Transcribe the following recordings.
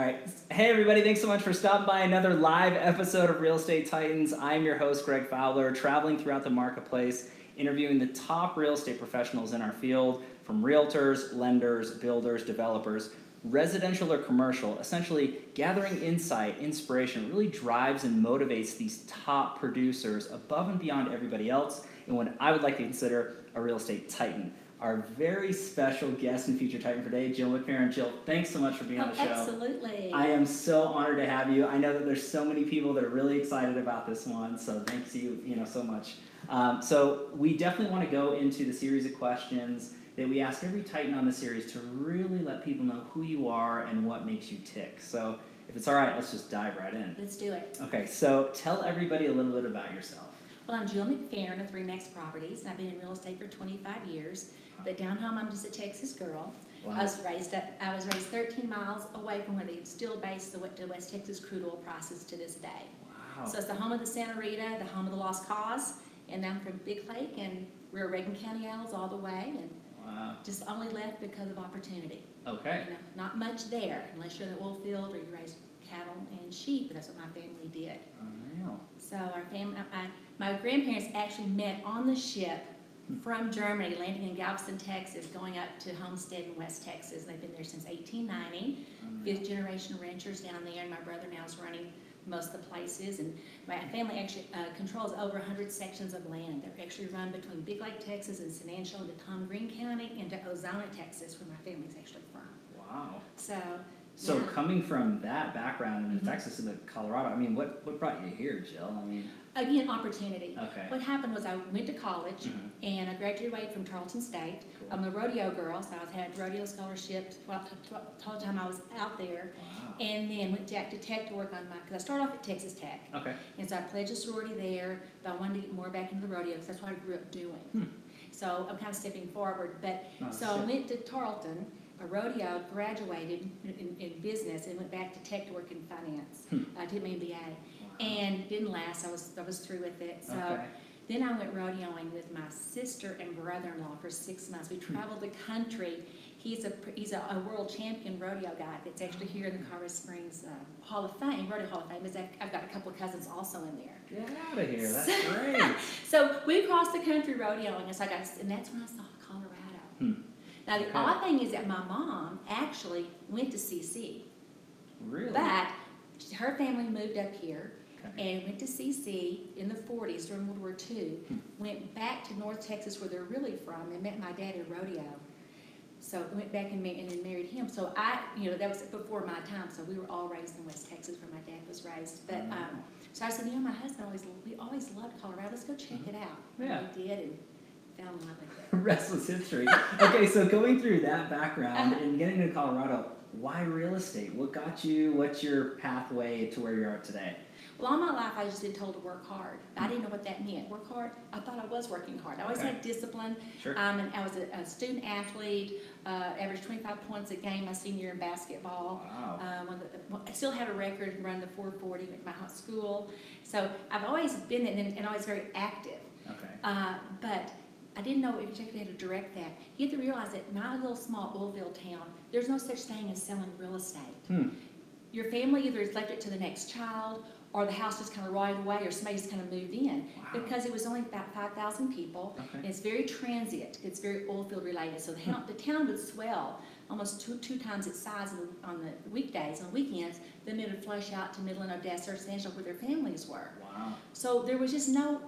All right. Hey, everybody. Thanks so much for stopping by another live episode of Real Estate Titans. I'm your host, Greg Fowler, traveling throughout the marketplace, interviewing the top real estate professionals in our field from realtors, lenders, builders, developers, residential or commercial, essentially gathering insight, inspiration, really drives and motivates these top producers above and beyond everybody else in what I would like to consider a real estate titan. Our very special guest and future titan for today, Jill McFerrin. Jill, thanks so much for being on Oh, the show. absolutely. I am so honored to have you. I know that there's so many people that are really excited about this one, so thanks you, you know, so much. Um, so we definitely want to go into the series of questions that we ask every Titan on the series to really let people know who you are and what makes you tick. So if it's all right, let's just dive right in. Let's do it. Okay, so tell everybody a little bit about yourself. Well, I'm Jill McFerrin of Remax Properties, and I've been in real estate for 25 years. But down home, I'm just a Texas girl. I was raised up, I was raised 13 miles away from where they still base the West the West Texas crude oil prices to this day. Wow. So it's the home of the Santa Rita, the home of the Lost Cause, and I'm from Big Lake, and we're Reagan County Owls all the way, and Wow. just only left because of opportunity. Okay. You know, Not much there, unless you're in the oil field or you raise cattle and sheep, but that's what my family did. Oh, Unreal. So our family, I, uh, my grandparents actually met on the ship from Germany, landing in Galveston, Texas, going up to Homestead in West Texas. They've been there since 1890. Fifth generation ranchers down there, and my brother now is running most of the places. And my family actually uh, controls over 100 sections of land. They're actually run between Big Lake, Texas, and San Angelo, into Tom Green County, into Ozona, Texas, where my family's actually from. Wow. So So Yeah. coming from that background in Mhm. Texas to Colorado, I mean, what, what brought you here, Jill? I mean, again, opportunity. okay. What happened was I went to college Mhm. and I graduated from Tarleton State. Cool. I'm a rodeo girl, so I had rodeo scholarships well, t- t- the whole time I was out there. Wow. And then went back to Tech to work on my, because I started off at Texas Tech. Okay. And so I pledged a sorority there, but I wanted to get more back into the rodeo because that's what I grew up doing. Hmm. So I'm kind of stepping forward, but, so I went to Tarleton, a rodeo, graduated in, in, in business and went back to Tech to work in finance. Hmm. I did my MBA. And didn't last, I was, I was through with it, so. Okay. Then I went rodeoing with my sister and brother-in-law for six months. We traveled the country. He's a, he's a, a world champion rodeo guy that's actually here in the Colorado Springs uh, Hall of Fame, Rodeo Hall of Fame. Is I've got a couple of cousins also in there. Get out of here. That's great. So we crossed the country rodeoing, and so I got, and that's when I saw Colorado. Hmm. Now, the Okay. odd thing is that my mom actually went to CC, Really? but her family moved up here. And went to CC in the forties during World War II. Hmm. Went back to North Texas where they're really from and met my dad at rodeo. So went back and, ma- and then married him. So I, you know, that was before my time. So we were all raised in West Texas where my dad was raised. But um, so I said, you know, my husband always we always loved Colorado. Let's go check it out. Yeah. And we did and fell in love with it. Rest was history. Okay, so going through that background Uh-huh. and getting to Colorado, why real estate? What got you? What's your pathway to where you are today? Well, all my life I just been told to work hard. I didn't know what that meant. Work hard. I thought I was working hard. I always Okay. had discipline. Sure. Um, and I was a, a student athlete, uh, averaged twenty-five points a game my senior year in basketball. Wow. Um, one the- well, I still had a record and run the four forty at my high school. So I've always been, and, and always very active. Okay. Uh, but I didn't know exactly how to direct that. You have to realize that my little small oilfield town, there's no such thing as selling real estate. Hmm. Your family either has left it to the next child, or the house just kind of rotted away, or somebody just kind of moved in. Wow. Because it was only about five thousand people, and it's very transient, it's very oil field related, so the hmm. town, the town would swell almost two, two times its size on the- on the weekdays, on weekends, then it would flush out to Midland, Odessa, or San Angelo where their families were. Wow. So there was just no,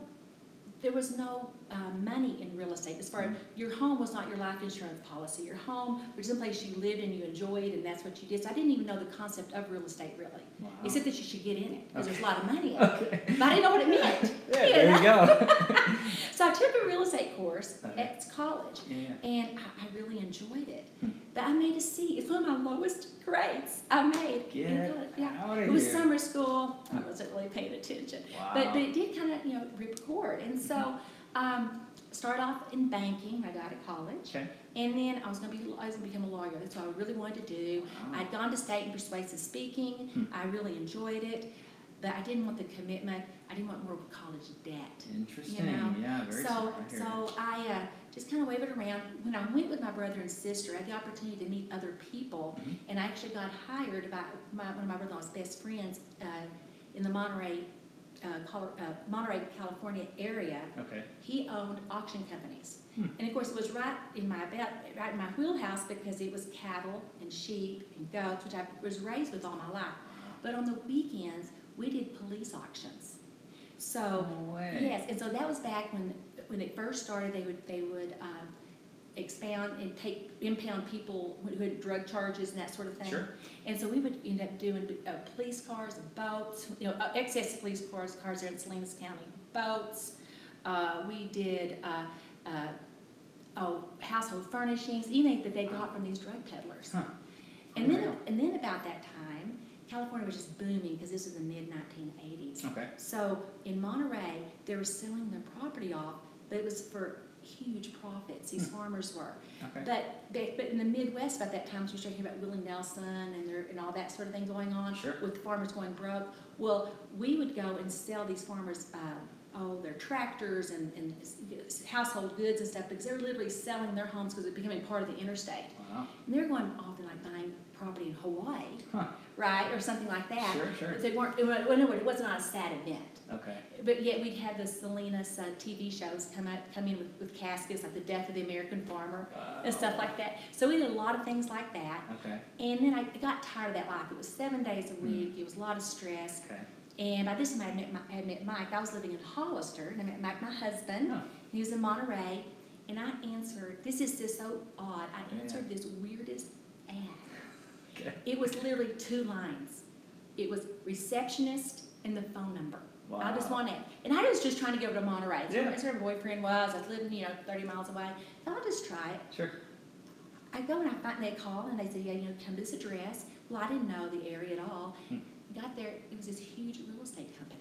there was no uh, money in real estate. As far as, your home was not your life insurance policy. Your home was someplace you lived and you enjoyed, and that's what you did. So I didn't even know the concept of real estate really, Wow. except that you should get in it, because there's a lot of money in it. Okay. But I didn't know what it meant. Yeah, there you go. So I took a real estate course Okay. at college, yeah. and I, I really enjoyed it. Hmm. But I made a C. It's one of my lowest grades I made. in college. Yeah. It was here. summer school. I wasn't really paying attention. Wow. But, but it did kind of, you know, record. And so, um, started off in banking, I got at college. Okay. And then I was gonna be, I was gonna become a lawyer. That's what I really wanted to do. I'd gone to state and persuasive speaking. Hmm. I really enjoyed it. but I didn't want the commitment, I didn't want more college debt. Interesting. know, yeah, very So, smart so I uh, just kind of waved it around. When I went with my brother and sister, I had the opportunity to meet other people, Mhm. and I actually got hired by my, one of my brother-in-law's best friends uh, in the Monterey, uh, uh, Monterey, California area. Okay. He owned auction companies. Hmm. And of course, it was right in my right in my wheelhouse because it was cattle and sheep and goats, which I was raised with all my life. But on the weekends, we did police auctions. So, No way. yes, and so that was back when, when it first started, they would, they would, um, expound and take, impound people who had drug charges and that sort of thing. Sure. And so we would end up doing, uh, police cars, boats, you know, uh, excess police cars, cars there in Salinas County, boats. Uh, we did, uh, uh, oh, household furnishings, anything that they got from these drug peddlers. Huh. And then, and then about that time, California was just booming, because this was the mid nineteen eighties. Okay. So in Monterey, they were selling their property off, but it was for huge profits, these Hmm. farmers were. Okay. But, they- but in the Midwest about that time, so you're talking about Willie Nelson and there, and all that sort of thing going on. Sure. With farmers going broke. Well, we would go and sell these farmers, uh, oh, their tractors and, and household goods and stuff, because they were literally selling their homes because it becoming part of the interstate. Wow. And they're going off and like buying property in Hawaii, Huh. right, or something like that. Sure, sure. They weren't, it wa- in other words, it wasn't on a sad event. Okay. But yet we'd have the Salinas uh, TV shows come out, come in with, with caskets, like the death of the American farmer and stuff like that. So we did a lot of things like that. Okay. And then I got tired of that life. It was seven days a week. It was a lot of stress. Okay. And by this time I had met, my, I had met Mike. I was living in Hollister and I met Mike, my husband. Huh. He was in Monterey. And I answered, this is just so odd. I Yeah. answered this weirdest. Okay. It was literally two lines. It was receptionist and the phone number. I just Wow. wanted, and I was just trying to get over to Monterey. That's where- Yeah. That's where my boyfriend was. I was living, you know, thirty miles away. So I'll just try it. Sure. I go and I find, they call and they say, yeah, you know, come to this address. Well, I didn't know the area at all. Hmm. Got there, it was this huge real estate company.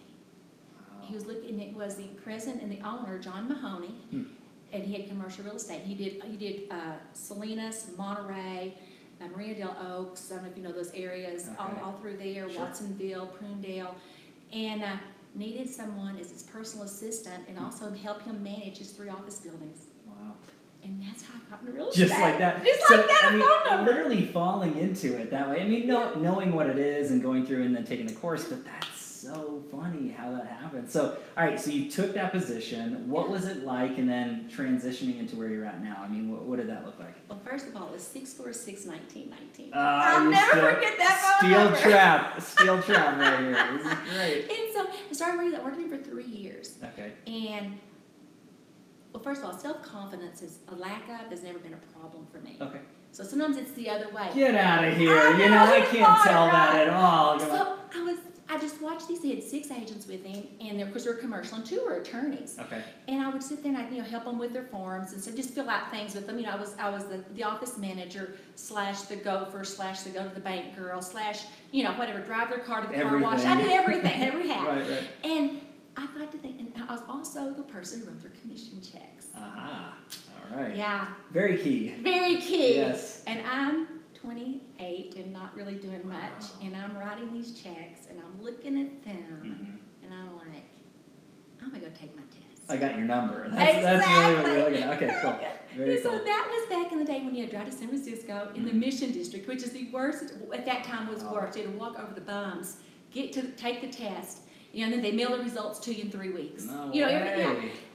He was looking, it was the president and the owner, John Mahoney, Hmm. and he had commercial real estate. He did, he did, uh, Salinas, Monterey, uh, Marina del Oaks, I don't know if you know those areas, all, Okay. all through there, Sure. Watsonville, Prunedale. And, uh, needed someone as his personal assistant and also help him manage his three office buildings. Wow. And that's how I got into real estate. Just like that. Just so, like that, I a mean, phone number. literally falling into it that way. I mean, know, knowing what it is and going through and then taking the course, but that's so funny how that happened. So, all right, so you took that position. What was it like, and then transitioning into where you're at now? I mean, what, what did that look like? Well, first of all, it was six four six nineteen nineteen. Ah, I'll never forget that phone Steel number. trap, steel trap right here. This is great. And so I started working, working for three years. Okay. And, well, first of all, self-confidence is, a lack of has never been a problem for me. Okay. So sometimes it's the other way. Get out of here. I you know, know, I can't tell that at all. So I was, I just watched these, They had six agents with him, and of course, they were commercial, and two were attorneys. okay. And I would sit there and I'd, you know, help them with their forms and so just fill out things with them. You know, I was, I was the, the office manager slash the gopher slash the go to the bank girl slash, you know, whatever, drive their car to the car wash. I did everything, every hat. Right, right. And I got to think, and I was also the person who wrote their commission checks. Aha. All right. Yeah, Very key. very key. Yes. And I'm twenty-eight and not really doing much, and I'm writing these checks and I'm looking at them Mhm. and I'm like, I'm gonna go take my test. I got your number. That's, that's really what we're looking at. Okay, cool. Very so cool. that was back in the day when you had to drive to San Francisco in the Mhm. Mission District, which is the worst, at that time was Wow. worse. You had to walk over the bums, get to, take the test, and then they mail the results to you in three weeks. No You know, way. every-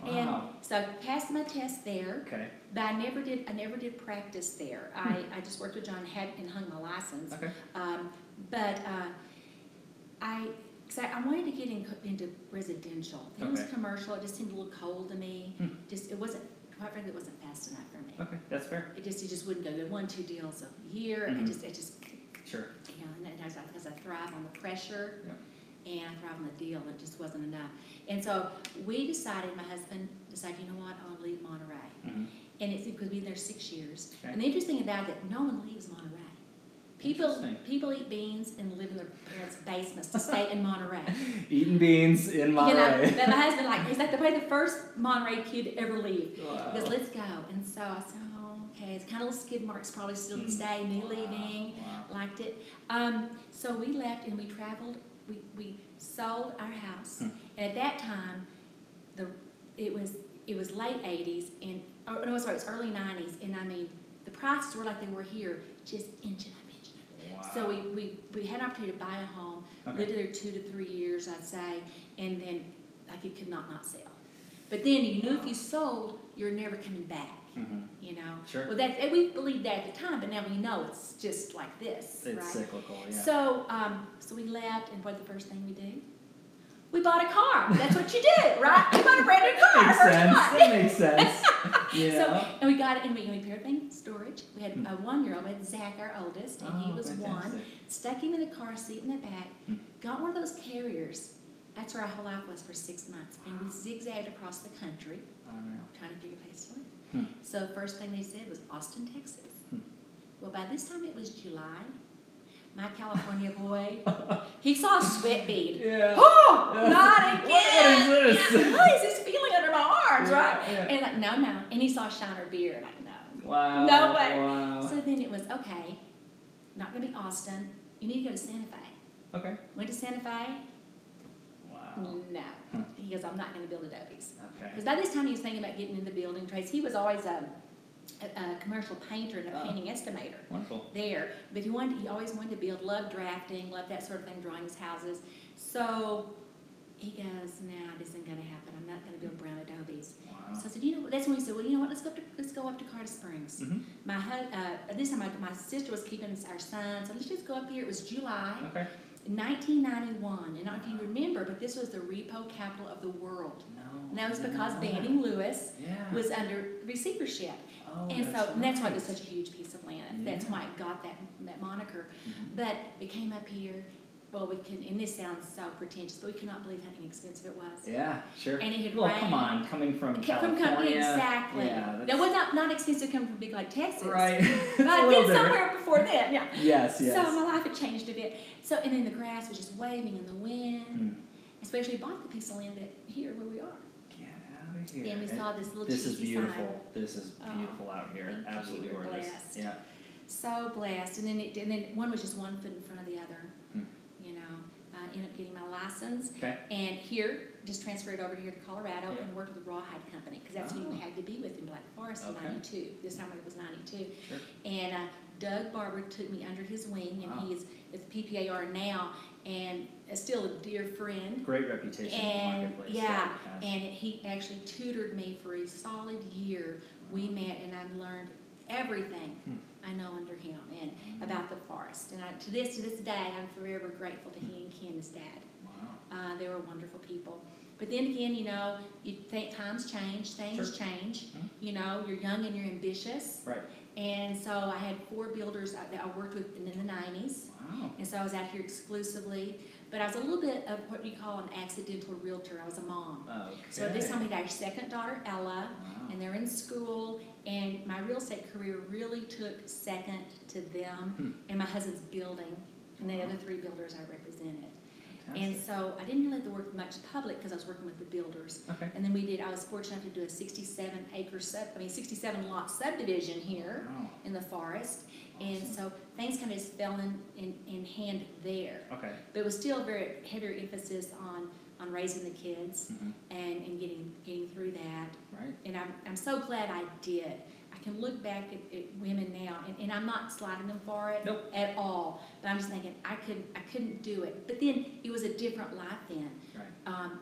yeah. And Wow. so I passed my test there, Okay. but I never did, I never did practice there. I, I just worked with John, had, and hung my license. Okay. Um, but, uh, I, cause I, I wanted to get in, co- into residential. It was Okay. commercial, it just seemed a little cold to me. Hmm. Just, it wasn't, quite frankly, it wasn't fast enough for me. Okay. That's fair. It just, it just wouldn't go, the one, two deals a year, I Mhm. just, it just, Sure. you know, and I, because I thrive on the pressure. And on the deal, it just wasn't enough. And so we decided, my husband decided, you know what, I'll leave Monterey. hmm And it's because we've been there six years. Okay. And the interesting about it, that no one leaves Monterey. People, people eat beans and live in their parents' basements to stay in Monterey. Eating beans in You know, Monterey. but my husband like, he's like the, probably the first Monterey kid to ever leave. Wow. He goes, let's go. And so I said, oh, okay, it's kind of little skid marks probably still to this day, me leaving, Wow. liked it. Um, so we left and we traveled we, we sold our house. Hmm. And at that time, the, it was, it was late eighties and, oh, no, sorry, it was early nineties. And I mean, the prices were like they were here, just inching up, inching up. So we, we, we had an opportunity to buy a home, Okay. lived there two to three years, I'd say, and then, like, it could not not sell. But then you knew if you sold, you're never coming back, Mhm. you know? Sure. Well, that, and we believed that at the time, but now we know it's just like this, right? It's cyclical, yeah. So, um, so we left, and what the first thing we do? We bought a car. That's what you do, right? You bought a brand new car. Makes first sense, one. that makes sense, So, and we got it, and we, and we put everything in storage. We had Hmm. a one-year-old, we had Zach, our oldest, and he Oh, was one. fantastic. Stuck him in the car seat in the back, Hmm. got one of those carriers. That's where our whole life was for six months, and we zigzagged across the country trying to figure a place to live. Hmm. So the first thing they said was Austin, Texas. Hmm. Well, by this time it was July. My California boy, he saw a sweat bead. Yeah. Oh, Yeah. not again! what is this? What is this feeling under my arms, Yeah, right? yeah. And like, no, no. And he saw Shiner beer, like, no. Wow. No way. Wow. So then it was okay. Not gonna be Austin. You need to go to Santa Fe. Okay. Went to Santa Fe. Wow. No. He goes, I'm not gonna build Adobe's. Okay. Because by this time he was thinking about getting into building trades. He was always a, a, a commercial painter and a Oh. painting estimator Wonderful. there. But he wanted, he always wanted to build, loved drafting, loved that sort of thing, drawing his houses. So he goes, nah, this isn't gonna happen. I'm not gonna build brown Adobe's. Wow. So I said, you know, that's when he said, well, you know what, let's go up to, let's go up to Carter Springs. Mhm. My uh, at this time, my, my sister was keeping our son, so let's just go up here. It was July. Okay. 1991, and I don't know if you remember, but this was the repo capital of the world. No. And that was because. Banning Lewis Yeah. was under receivership. Oh, And so, and that's why it was right. such a huge piece of land. That's why it got that, that moniker. Mhm. But we came up here, well, we can, and this sounds so pretentious, but we cannot believe how inexpensive it was. Yeah, sure. And it had Well, rained. come on, coming from from California. coming, exactly. Yeah, Now, that's- was not, not expensive coming from Big Lake, Texas. Right. It's But a little been different. somewhere before then, yeah. Yes, yes. So my life had changed a bit. So, and then the grass was just waving in the wind. Hmm. Especially bought the piece of land that here where we are. Get out of here. Then we saw this little This is cheesy sign. beautiful. This is Oh, beautiful out here. thank you. Absolutely We're gorgeous. blessed. Yeah. So blessed. And then it, and then one was just one foot in front of the other. Hmm. You know, I ended up getting my license. Okay. And here, just transferred over here to Colorado Yeah. and worked with the Rawhide Company, because that's who Oh. you had to be with in Black Forest in Okay. ninety-two. This time it was ninety-two. Sure. And uh, Doug Barber took me under his wing, and Wow. he is with PPAR now, and is still a dear friend. Great reputation in the And, marketplace. yeah, has. and he actually tutored me for a solid year. We met and I've learned everything Hmm. I know under him and about the forest. And I, to this, to this day, I'm forever grateful to he and Ken, his dad. Uh, they were wonderful people. But then again, you know, you think times change, things change. Mhm. You know, you're young and you're ambitious. Right. And so I had four builders that I worked with in the nineties. Wow. And so I was out here exclusively, but I was a little bit of what you call an accidental realtor. I was a mom. Okay. So this time we had our second daughter, Ella, Wow. and they're in school, and my real estate career really took second to them Hmm. and my husband's building, and the other three builders I represented. And so I didn't really have to work much public because I was working with the builders. Okay. And then we did, I was fortunate to do a sixty-seven acre sub, I mean, sixty-seven lot subdivision here Wow. in the forest. And so things kind of just fell in, in, in hand there. Okay. But it was still a very heavier emphasis on, on raising the kids Mhm. and, and getting, getting through that. Right. And I'm, I'm so glad I did. I can look back at, at women now, and, and I'm not sliding them for it Nope. at all. But I'm just thinking, I couldn't, I couldn't do it. But then, it was a different life then. Right. Um,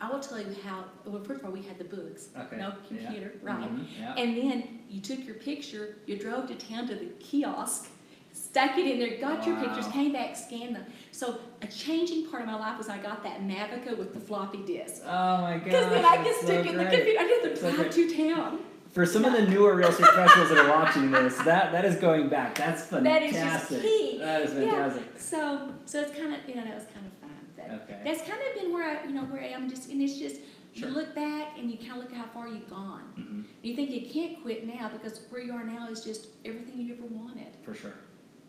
I will tell you how, well, first of all, we had the books. Okay. No computer, right? Mhm. Yeah. And then you took your picture, you drove to town to the kiosk, stuck it in there, got your pictures, Wow. came back, scanned them. So a changing part of my life was I got that Mavica with the floppy disk. Oh my gosh. Because then I could stick so it in the computer. I to So drive to town. For some of the newer real estate professionals that are watching this, that that is going back. That's fantastic. is just key. That is Yeah. fantastic. So, so it's kind of, you know, that was kind of fun. Okay. That's kind of been where I, you know, where I am just, and it's just, Sure. you look back and you kind of look at how far you've gone. Mm-hmm. You think you can't quit now because where you are now is just everything you ever wanted. For sure.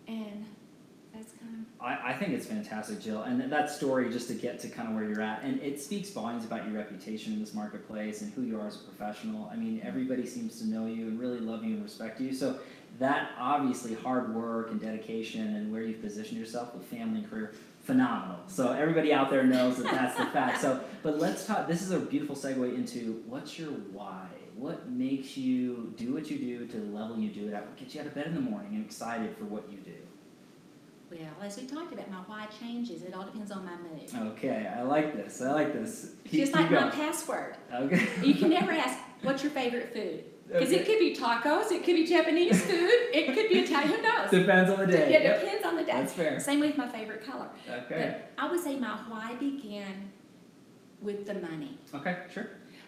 And that's kind I, I think it's fantastic, Jill, and that story just to get to kind of where you're at, and it speaks volumes about your reputation in this marketplace and who you are as a professional. I mean, everybody seems to know you and really love you and respect you. So that obviously hard work and dedication and where you've positioned yourself with family and career phenomenal. So everybody out there knows that that's the fact. So, but let's talk. This is a beautiful segue into what's your why. What makes you do what you do to the level you do it at? What gets you out of bed in the morning and excited for what you do? Well, as we talked about, my why changes. It all depends on my mood. Okay, I like this. I like this. Keep, Just keep like my going. password. Okay. You can never ask, what's your favorite food? Because it could be tacos, it could be Japanese food, it could be Italian, who knows? Depends on the day. It Yep. depends on the day. That's fair. Same with my favorite color. Okay. But I would say my why began with the money. Okay. Sure.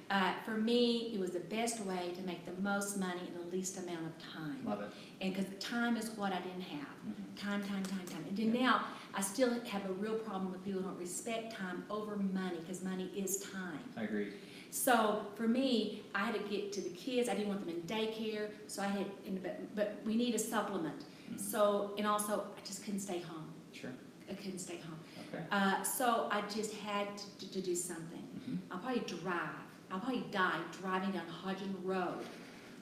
Uh, for me, it was the best way to make the most money in the least amount of time. Love it. And because time is what I didn't have. Mhm. Time, time, time, time. And then now, I still have a real problem with people who don't respect time over money, because money is time. I agree. So for me, I had to get to the kids. I didn't want them in daycare, so I had. But, but we need a supplement. Mhm. So and also, I just couldn't stay home. Sure. I couldn't stay home. Okay. Uh, so I just had to, to do something. Mhm. I'll probably drive. I'll probably die driving down Hodgen Road.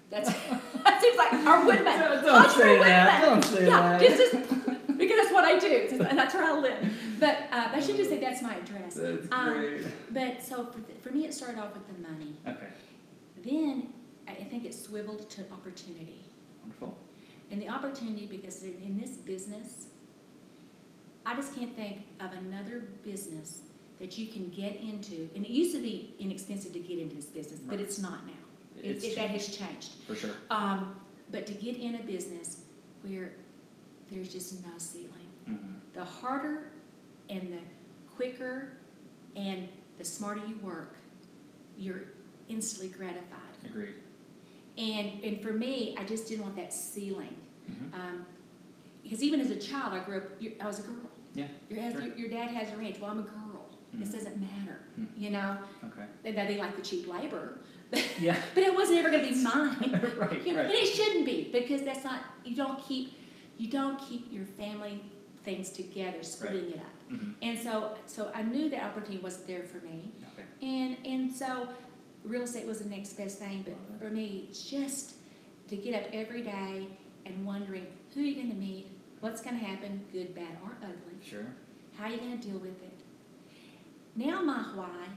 That's that seems like our Woodman. Don't, don't say Road that. Don't say Yeah, that. just as, because that's what I do, and that's where I live. But uh, I should just say that's my address. That's Um, great. But so for, for me, it started off with the money. Okay. Then I I think it swiveled to opportunity. Wonderful. And the opportunity, because in, in this business, I just can't think of another business that you can get into. And it used to be inexpensive to get into this business, but Right. it's not now. It, It's it, that has changed. for sure. Um, but to get in a business where there's just no ceiling, Mhm. the harder and the quicker and the smarter you work, you're instantly gratified. Agreed. And, and for me, I just didn't want that ceiling. Mhm. Um, because even as a child, I grew up, you- I was a girl. Yeah, Your, sure. your, dad has your age, well, I'm a girl. This Mhm. doesn't matter, Mhm. you know? Okay. That they like the cheap labor, Yeah. but it wasn't ever gonna be mine. right. You know, Right. And it shouldn't be, because that's not, you don't keep, you don't keep your family things together, splitting it up. Mhm. And so, so I knew that opportunity wasn't there for me. Okay. And, and so real estate was the next best thing, but for me, just to get up every day and wondering, who you're gonna meet? What's gonna happen, good, bad, or ugly? Sure. How are you gonna deal with it? Now my why,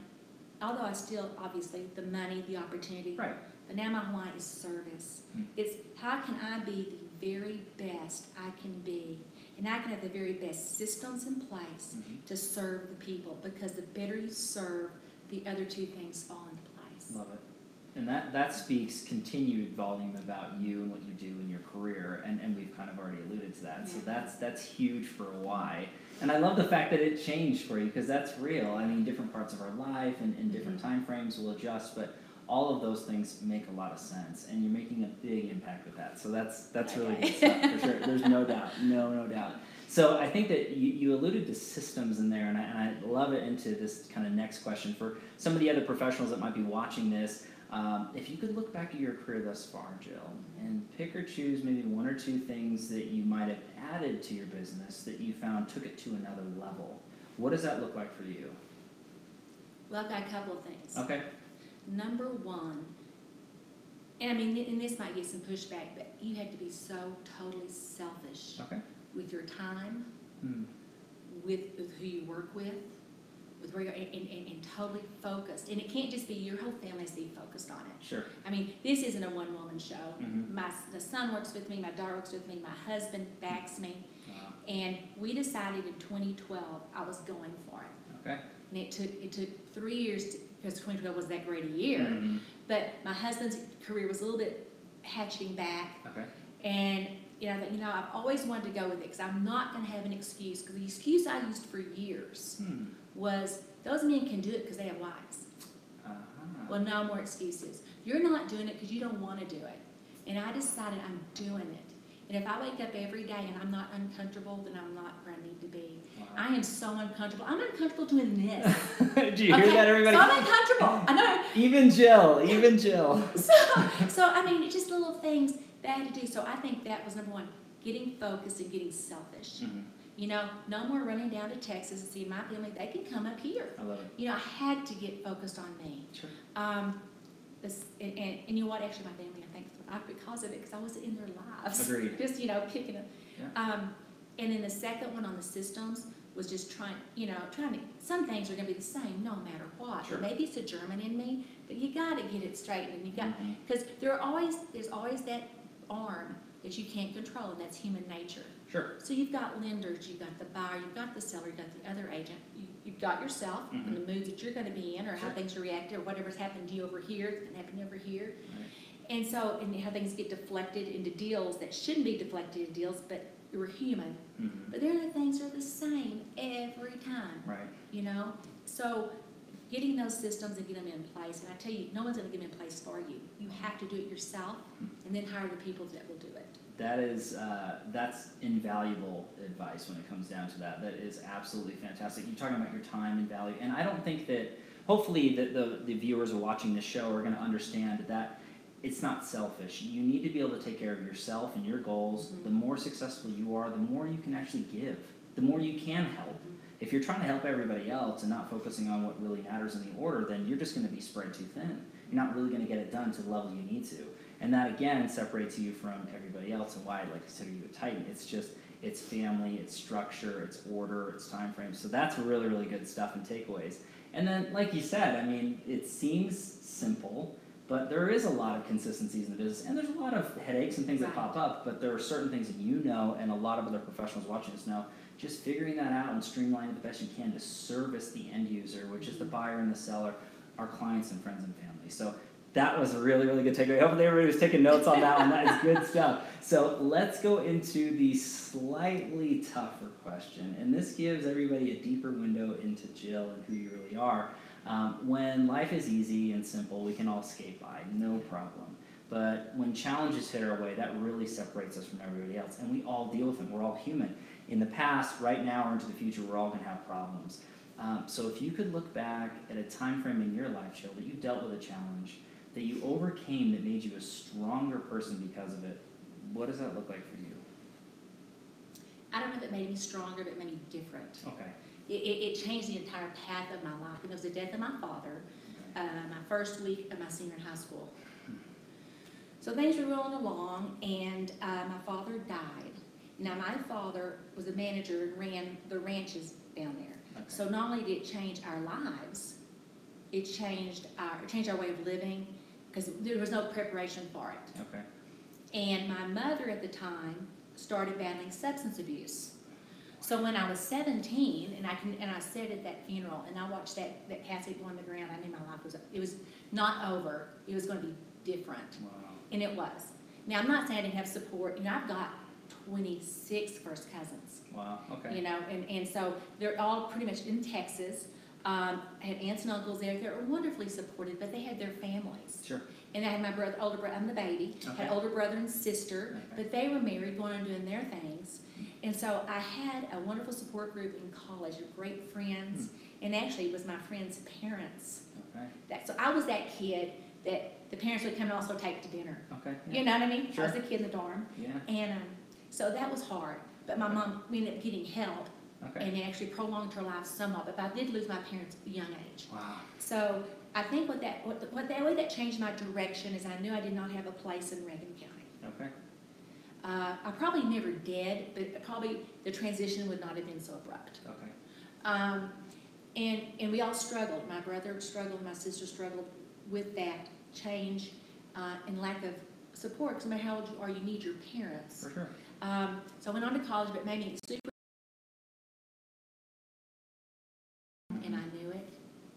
although I still, obviously, the money, the opportunity, Right. but now my why is service. Hmm. It's how can I be the very best I can be? And I can have the very best systems in place Mhm. to serve the people, because the better you serve, the other two things fall into place. Love it. And that, that speaks continued volume about you and what you do in your career, and, and we've kind of already alluded to that. So that's that's huge for why. And I love the fact that it changed for you because that's real. I mean, different parts of our life and, and different Mhm. time frames will adjust, but all of those things make a lot of sense, and you're making a big impact with that. So that's that's really Okay. good stuff for sure. There's no doubt, no no doubt. So I think that you, you alluded to systems in there, and I, and I love it into this kind of next question for some of the other professionals that might be watching this. Um, if you could look back at your career thus far, Jill, and pick or choose maybe one or two things that you might have added to your business that you found took it to another level, what does that look like for you? Well, I've got a couple of things. Okay. Number one, and I mean, and this might get some pushback, but you had to be so totally selfish Okay. with your time, Hmm. with, with who you work with where you're, and, and, and totally focused. And it can't just be your whole family has to be focused on it. Sure. I mean, this isn't a one-woman show. Mhm. My, the son works with me, my daughter works with me, my husband backs me. Wow. And we decided in 2012 I was going for it. Okay. And it took, it took three years, to- because 2012 was that great a year. Mhm. But my husband's career was a little bit hatching back. Okay. And, you know, I thought, you know, I've always wanted to go with it because I'm not going to have an excuse. Because the excuse I used for years Hmm. Was those men can do it because they have wives. Uh-huh. Well, no more excuses. You're not doing it because you don't want to do it. And I decided I'm doing it. And if I wake up every day and I'm not uncomfortable, then I'm not where I need to be. Wow. I am so uncomfortable. I'm uncomfortable doing this. do you hear that, everybody? So I'm uncomfortable. I know. Even Jill, even Jill. So, so I mean, it's just little things that I had to do. So I think that was number one, getting focused and getting selfish. Mhm. You know, no more running down to Texas and see my family. They can come up here. I love it. You know, I had to get focused on me. Sure. Um, this, and, and, and you know what? Actually, my family, I think, because of it, because I wasn't in their lives. Agreed. Just, you know, picking up. Yeah. Um, and then the second one on the systems was just trying, you know, trying to, some things are gonna be the same no matter what. Sure. Maybe it's a German in me, but you gotta get it straight and you got, because there are always, there's always that arm that you can't control and that's human nature. Sure. So you've got lenders, you've got the buyer, you've got the seller, you've got the other agent, you, you've got yourself and the mood that you're gonna be in, or how Sure. things are reacting, or whatever's happened to you over here, and happened over here. And so, and how things get deflected into deals that shouldn't be deflected into deals, but we're human. Mhm. But there are things that are the same every time, Right. you know? So getting those systems and getting them in place, and I tell you, no one's gonna get them in place for you. You have to do it yourself, and then hire the people that will do it. That is, uh, that's invaluable advice when it comes down to that. That is absolutely fantastic. You're talking about your time and value, and I don't think that, hopefully, that the, the viewers are watching this show are gonna understand that it's not selfish. You need to be able to take care of yourself and your goals. Mhm. The more successful you are, the more you can actually give, the more you can help. If you're trying to help everybody else and not focusing on what really matters in the order, then you're just gonna be spread too thin. You're not really gonna get it done to the level you need to. And that again separates you from everybody else and why I like to consider you a titan. It's just it's family, it's structure, it's order, it's time frame. So that's really, really good stuff and takeaways. And then like you said, I mean, it seems simple, but there is a lot of consistencies in the business and there's a lot of headaches and things that pop up, but there are certain things that you know and a lot of other professionals watching this know just figuring that out and streamlining it the best you can to service the end user, which is the mm-hmm. buyer and the seller, our clients and friends and family. So that was a really, really good takeaway. Hopefully everybody was taking notes on that one. That is good stuff. So let's go into the slightly tougher question. And this gives everybody a deeper window into Jill and who you really are. Um, when life is easy and simple, we can all skate by, no problem. But when challenges hit our way, that really separates us from everybody else. And we all deal with them. We're all human. In the past, right now, or into the future, we're all going to have problems. Um, so if you could look back at a time frame in your life, Jill, that you dealt with a challenge, that you overcame that made you a stronger person because of it, what does that look like for you? I don't know if it made me stronger, but it made me different. Okay. It, it, it changed the entire path of my life. And it was the death of my father, uh, my first week of my senior in high school. So things were rolling along, and uh, my father died. Now, my father was a manager and ran the ranches down there. Okay. So not only did it change our lives, it changed our, it changed our way of living, because there was no preparation for it. Okay. And my mother at the time started battling substance abuse. So when I was seventeen, and I can, and I said at that funeral, and I watched that, that casket go on the ground, I knew my life was, it was not over, it was gonna be different, Wow. and it was. Now, I'm not saying I didn't have support, you know, I've got 26 first cousins, Wow. Okay. You know, and, and so they're all pretty much in Texas. Um, I had aunts and uncles there, they were wonderfully supported, but they had their families. Sure. And I had my brother, older brother, I'm the baby, Okay. had older brother and sister, Okay. but they were married, going and doing their things. And so I had a wonderful support group in college, of great friends, and actually it was my friends' parents. Okay. That, so I was that kid that the parents would come and also take to dinner. Okay. You know what I mean? I was the kid in the dorm, Yeah. and, um, so that was hard. But my mom, we ended up getting help, Okay. and it actually prolonged her life somewhat, but I did lose my parents at a young age. Wow. So I think what that, what, the- what that way that changed my direction is I knew I did not have a place in Reagan County. Okay. Uh, I probably never did, but probably the transition would not have been so abrupt. Okay. Um, and, and we all struggled. My brother struggled, my sister struggled with that change, uh, and lack of support. Because no matter how old you are, you need your parents. For sure. Um, so I went on to college, but it made me super, and I knew it.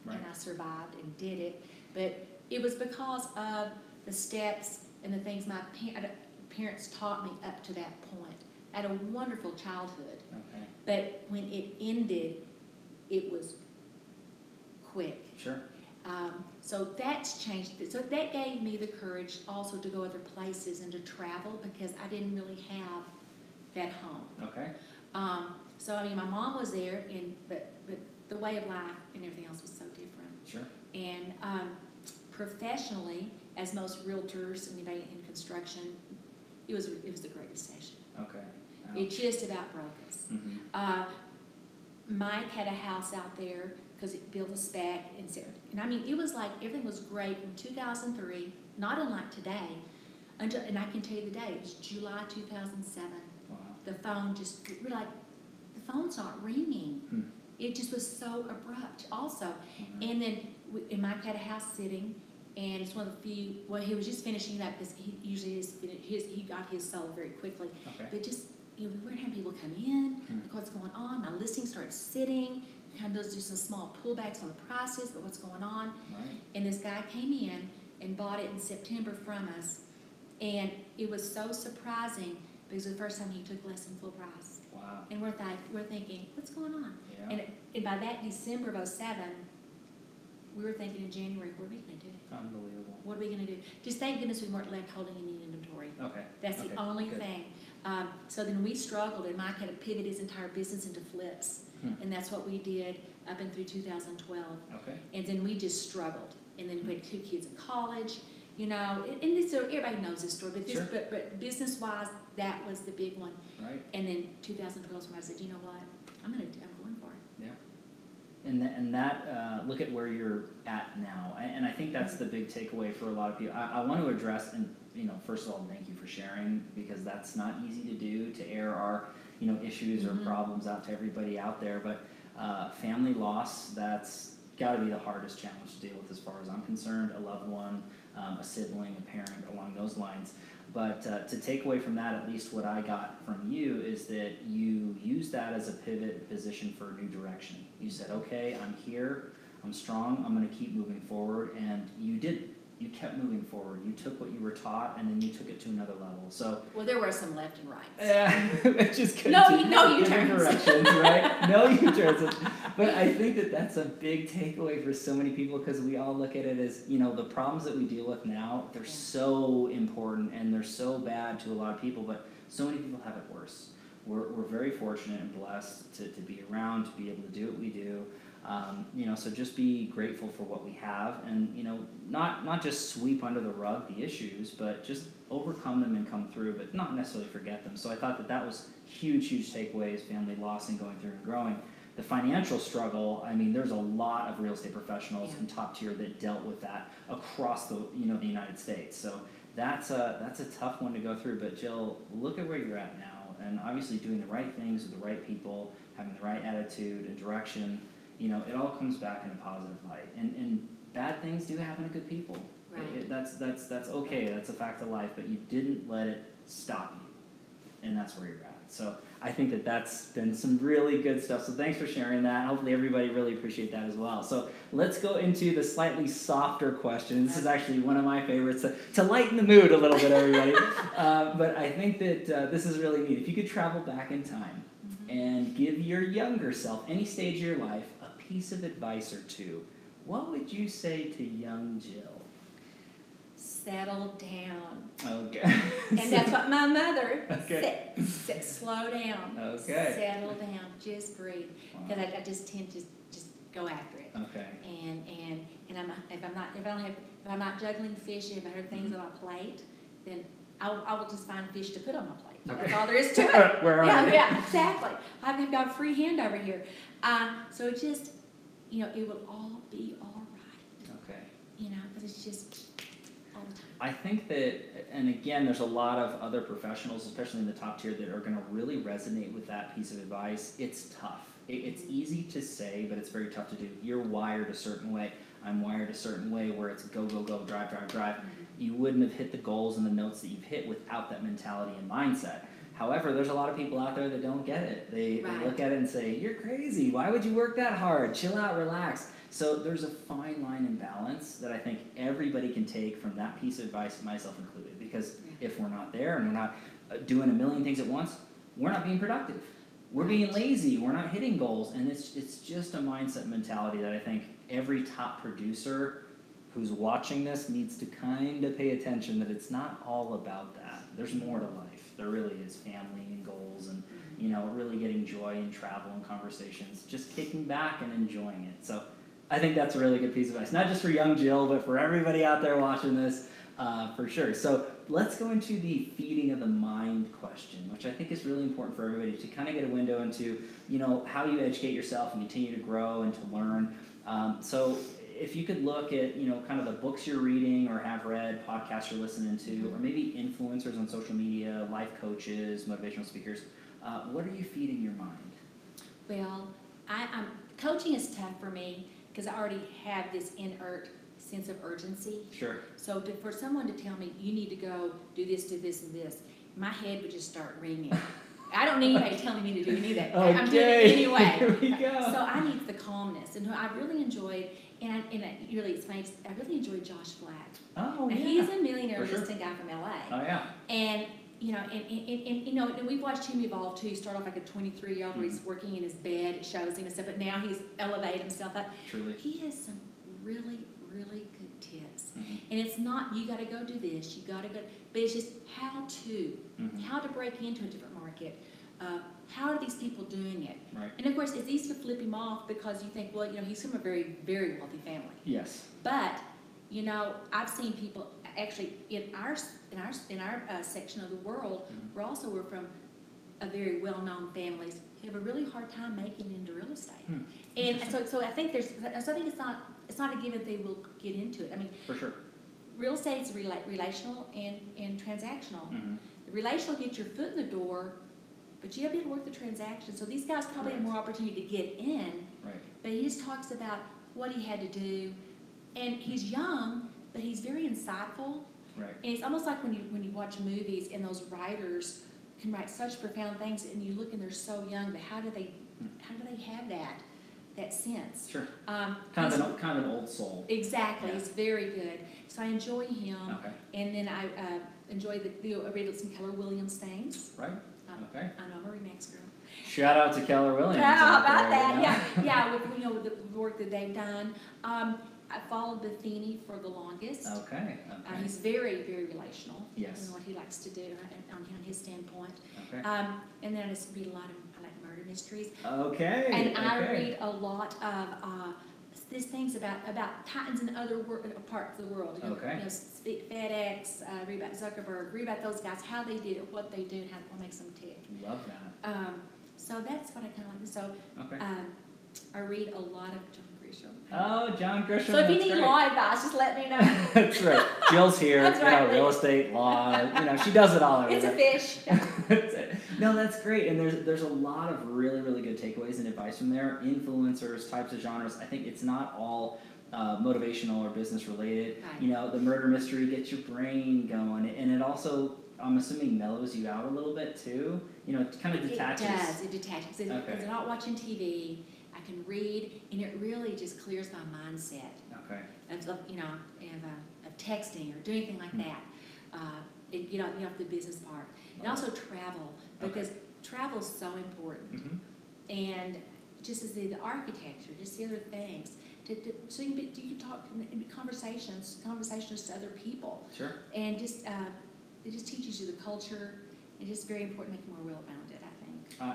Right. and I survived and did it. But it was because of the steps and the things my pa- uh, parents taught me up to that point. I had a wonderful childhood, Okay. but when it ended, it was quick. Sure. Um, so that's changed. So that gave me the courage also to go other places and to travel because I didn't really have that home. Okay. Um, so I mean, my mom was there, and but but the way of life and everything else was so different. Sure. And um, professionally, as most realtors and anybody in construction, it was it was the Great Recession. Okay. It just about broke us. Mm-hmm. Uh, Mike had a house out there because it built a spec and so, and I mean it was like everything was great in 2003, not unlike today. Until and I can tell you the day it was July 2007. Wow. The phone just we're like the phone's not ringing. Hmm. It just was so abrupt also. And then, we- and Mike had a house sitting, and it's one of the few, well, he was just finishing it up, because he usually is, his, he got his sold very quickly. Okay. But just, you know, we weren't having people come in, Hmm. look what's going on, my listing started sitting, kind of does do some small pullbacks on the prices, but what's going on? Right. And this guy came in and bought it in September from us, and it was so surprising, because it was the first time he took less than full price. Wow. And we're like, we're thinking, what's going on? And, and by that December of '07, we were thinking in January, what are we gonna do? Unbelievable. What are we gonna do? Just thank goodness we weren't left holding any inventory. Okay. That's Okay, the only good. thing. Um, so then we struggled, and Mike had to pivot his entire business into flips. Hmm. And that's what we did up and through two thousand twelve. Okay. And then we just struggled. And then we had two kids in college, you know, and and this, everybody knows this story, but this, Sure. but, but business-wise, that was the big one. Right. And then two thousand twelve is when I said, you know what? I'm gonna, I'm going for it. And that, and that uh, look at where you're at now, and, and I think that's the big takeaway for a lot of people. I, I want to address, and you know, first of all, thank you for sharing because that's not easy to do to air our you know issues or Mhm. problems out to everybody out there. But uh, family loss, that's got to be the hardest challenge to deal with, as far as I'm concerned. A loved one, um, a sibling, a parent, along those lines. But uh, to take away from that, at least what I got from you is that you use that as a pivot position for a new direction. You said, okay, I'm here, I'm strong, I'm going to keep moving forward, and you did. You kept moving forward. You took what you were taught, and then you took it to another level. So, Well, there were some left and rights. yeah, It just No, continue no giving U-turns. directions, right? No U-turns. But I think that that's a big takeaway for so many people because we all look at it as you know the problems that we deal with now. They're so important and they're so bad to a lot of people, but so many people have it worse. We're, we're very fortunate and blessed to, to be around, to be able to do what we do. Um, you know, so just be grateful for what we have, and you know, not not just sweep under the rug the issues, but just overcome them and come through, but not necessarily forget them. So I thought that that was huge, huge takeaways, family loss and going through and growing. The financial struggle, I mean, there's a lot of real estate professionals in top tier that dealt with that across the you know the United States. So that's a that's a tough one to go through. But Jill, look at where you're at now, and obviously doing the right things with the right people, having the right attitude and direction. You know, it all comes back in a positive light. And and bad things do happen to good people. Right. it- that's that's that's okay. That's a fact of life. But you didn't let it stop you, and that's where you're at. So I think that that's been some really good stuff. So thanks for sharing that. Hopefully everybody really appreciate that as well. So let's go into the slightly softer question. This is actually one of my favorites to, to lighten the mood a little bit, everybody. uh, but I think that uh, this is really neat. If you could travel back in time and give your younger self, any stage of your life, piece of advice or two, what would you say to young Jill? Settle down. Okay. And that's what my mother Okay. said, said, slow down. Okay. Settle down, just breathe. Because I, I just tend to just go after it. Okay. And, and, and I'm, if I'm not, if I don't have, if I'm not juggling fish, if I have things on my plate, then I will, I will just find fish to put on my plate. That's all there is to it. Where are Yeah, you? yeah, exactly. I've got a free hand over here. Uh, so it just, you know, it will all be all right, Okay. you know, because it's just all the time. I think that, and again, there's a lot of other professionals, especially in the top tier, that are going to really resonate with that piece of advice. It's tough. It, it's easy to say, but it's very tough to do. You're wired a certain way. I'm wired a certain way where it's go, go, go, drive, drive, drive. Mm-hmm. You wouldn't have hit the goals and the notes that you've hit without that mentality and mindset. However, there's a lot of people out there that don't get it. They, Right. they look at it and say, You're crazy. Why would you work that hard? Chill out, relax. So there's a fine line and balance that I think everybody can take from that piece of advice, myself included. Because if we're not there and we're not uh, doing a million things at once, we're not being productive. We're being lazy. We're not hitting goals, and it's it's just a mindset mentality that I think every top producer who's watching this needs to kind of pay attention that it's not all about that. There's more to life. There really is family and goals and you know, really getting joy in travel and conversations, just kicking back and enjoying it. So I think that's a really good piece of advice, not just for young Jill, but for everybody out there watching this, uh, for sure. So let's go into the feeding of the mind question, which I think is really important for everybody to kind of get a window into, you know, how you educate yourself and continue to grow and to learn. Um, so if you could look at, you know, kind of the books you're reading or have read, podcasts you're listening to, or maybe influencers on social media, life coaches, motivational speakers, uh, what are you feeding your mind? Well, I, I'm, coaching is tough for me because I already have this inert sense of urgency. Sure. So to, for someone to tell me, you need to go do this, do this, and this, my head would just start ringing. I don't need anybody telling me to do any of that. I'm doing it Okay, anyway. here we go. So I need the calmness, and I really enjoyed, and I, and I, really, it's funny, I really enjoyed Josh Flagg. Oh, Now, yeah. he's a millionaire For sure. listing guy from LA. Oh, yeah. And, you know, and, and, and, and, you know, and we've watched him evolve too. He started off like a twenty-three year old where he's Mm-hmm. working in his bed, it shows him and stuff, but now he's elevated himself up. Truly. He has some really, really good tips. Mhm. And it's not, you gotta go do this, you gotta go, but it's just how to, Mhm. how to break into a different market. Uh, how are these people doing it? Right. And of course, it's easy to flip him off because you think, well, you know, he's from a very, very wealthy family. Yes. But, you know, I've seen people, actually, in our, in our, in our uh, section of the world, Mhm. we're also, we're from a very well-known families, who have a really hard time making it into real estate. Hmm. And so, so I think there's, so I think it's not, it's not a given they will get into it. I mean, For sure. real estate's rela- relational and, and transactional. Mhm. The relational gets your foot in the door, but you have to work the transaction. So these guys probably have more opportunity to get in, Right. but he just talks about what he had to do. And he's young, but he's very insightful. Right. And it's almost like when you, when you watch movies and those writers can write such profound things and you look and they're so young, but how do they, how do they have that, that sense? Sure. Um, Kind of an, kind of an old soul. Exactly, he's very good. So I enjoy him. Okay. And then I, uh, enjoy the, the, I read some Keller Williams things. Right. Um, Okay. I know I'm a Remax girl. Shout out to Keller Williams. How out about there, that? you know? Yeah, yeah, with, you know, the work that they've done. Um, I followed Buffini for the longest. Okay. Uh, Okay. he's very, very relational. Yes. In what he likes to do uh, on, on his standpoint. Okay. Um, and then I just read a lot of, I like murder mysteries. Okay. And I okay. read a lot of, uh, these things about, about Titans in other wor- uh, parts of the world. You know, Okay. You know, Spe- FedEx, uh, read about Zuckerberg, read about those guys, how they did it, what they do, and how, what makes them tick. Love that. Um, so that's what I kind of like. So, Okay. um, I read a lot of Grisham. Oh, John Grisham. So if you that's need great. law advice, just let me know. That's right. Jill's here. That's you right, know, real estate, law. You know, she does it all over It's a there. fish. That's it. no, that's great. And there's there's a lot of really really good takeaways and advice from there. Influencers, types of genres. I think it's not all uh, motivational or business related. Right. You know, the murder mystery gets your brain going, and it also I'm assuming mellows you out a little bit too. You know, it kind of detaches. It does, it detaches. Because Okay. I'm not watching TV, I can read, and it really just clears my mindset. Okay. of, of, you know, of, uh, of texting or doing anything like Hmm. that. Uh, it, you know, you know, the business part. And also travel, because travel is so important. hmm And just as the, the architecture, just the other things, to, to, so you can, be, you can talk in, in conversations, conversations to other people. Sure. And just, uh, it just teaches you the culture, and just very important to make you more well-rounded,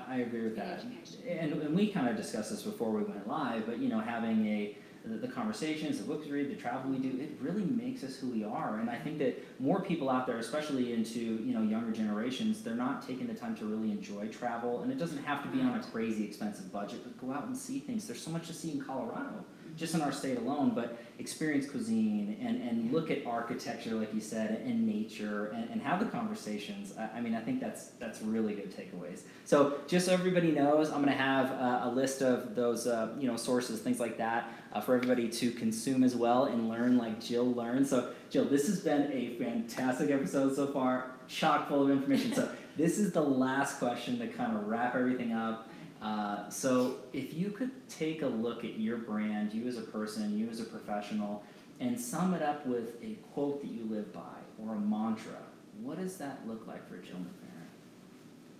I. Agree with that. And, and we kind of discussed this before we went live, but you know, having a the, the conversations, the books we read, the travel we do, it really makes us who we are. And I think that more people out there, especially into you know younger generations, they're not taking the time to really enjoy travel. And it doesn't have to be on a crazy expensive budget, but go out and see things. There's so much to see in Colorado, just in our state alone. But experience cuisine and, and look at architecture, like you said, and nature, and, and have the conversations. I, I mean, I think that's that's really good takeaways. So just so everybody knows, I'm going to have uh, a list of those, uh, you know, sources, things like that, uh, for everybody to consume as well and learn like Jill learned. So Jill, this has been a fantastic episode so far, chock full of information. So this is the last question to kind of wrap everything up. Uh, so if you could take a look at your brand, you as a person, you as a professional, and sum it up with a quote that you live by or a mantra, what does that look like for Jill McFerrin?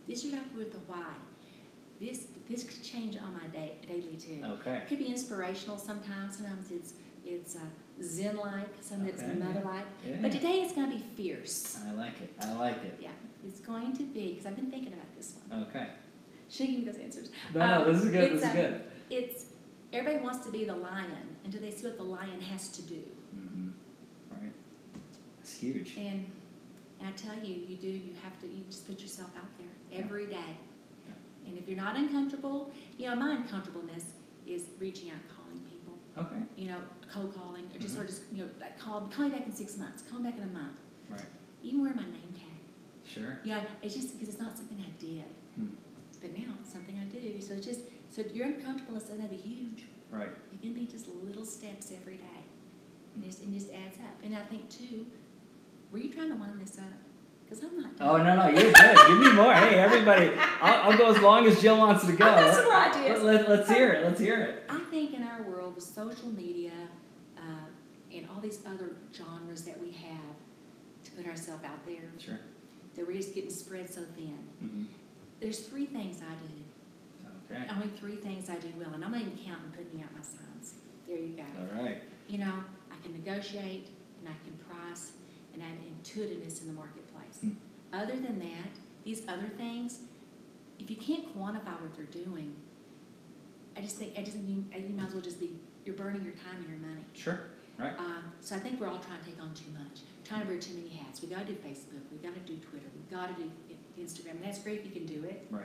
This you have with the why. This, this could change on my day, daily too. Okay. It could be inspirational sometimes. Sometimes it's it's uh, Zen-like. Sometimes Okay, it's mother-like. Yeah. But today it's going to be fierce. I like it. I like it. Yeah, it's going to be because I've been thinking about this one. Okay. Should give me those answers. No, no, Um, this is good. it's, This is uh, good. It's everybody wants to be the lion until they see what the lion has to do. hmm Right. It's huge. And, and I tell you, you do. You have to. You just put yourself out there every day. And if you're not uncomfortable, you know, my uncomfortableness is reaching out, calling people. Okay. you know, cold calling, or just Mhm. sort of, you know, like call, call me back in six months, call me back in a month. Right. Even wear my name tag. Sure. You know, it's just because it's not something I did, Hmm. But now it's something I do. So it's just So your uncomfortableness doesn't have to be huge. Right. It can be just little steps every day. And just, and just adds up. And I think too, were you trying to wind this up? Because I'm not. Oh no no, you're good. Give me more. Hey everybody, I'll, I'll go as long as Jill wants to go. I've got some Let, ideas. let, let's hear it. Let's hear it. I think in our world with social media, uh, and all these other genres that we have to put ourselves out there, Sure. that we're just getting spread so thin. hmm There's three things I do. Okay. Only three things I do well, and I'm not even counting putting out my signs. There you go. All right. You know, I can negotiate, and I can price, and I have intuitiveness in the marketplace. Hmm. Other than that, these other things, if you can't quantify what they're doing, I just think, I just think you, you might as well just be, you're burning your time and your money. Sure. Right. Um, so I think we're all trying to take on too much, trying to wear too many hats. We gotta do Facebook, we gotta do Twitter, we gotta do Instagram, and that's great if you can do it. Right.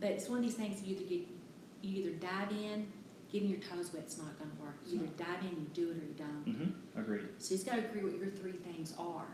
But it's one of these things you either get, you either dive in, getting your toes wet, wet's not gonna work. You either dive in, you do it, or you don't. Mm-hmm. Agreed. So you just gotta agree what your three things are,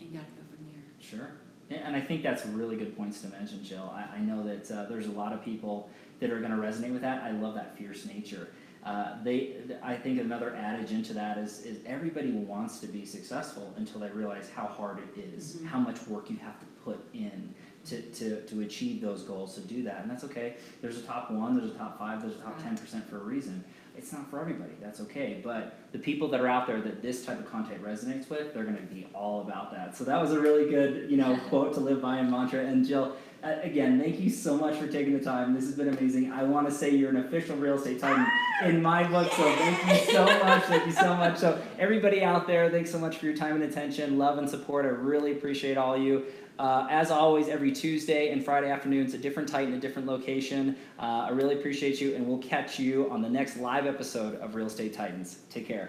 and you gotta go from there. Sure. And I think that's really good points to mention, Jill. I, I know that uh, there's a lot of people that are going to resonate with that. I love that fierce nature. Uh, they, I think another adage into that is, is everybody wants to be successful until they realize how hard it is, Mhm. how much work you have to put in to, to, to achieve those goals, to do that. And that's okay. There's a top one, there's a top five, there's a top 10% for a reason. It's not for everybody. That's okay. But the people that are out there that this type of content resonates with, they're going to be all about that. So that was a really good, you know, quote to live by and mantra. And Jill, uh, again, thank you so much for taking the time. This has been amazing. I want to say you're an official real estate titan in my book. So thank you so much. Thank you so much. So everybody out there, thanks so much for your time and attention, love and support. I really appreciate all you. Uh, as always, every Tuesday and Friday afternoons, a different Titan, a different location. Uh, I really appreciate you, and we'll catch you on the next live episode of Real Estate Titans. Take care.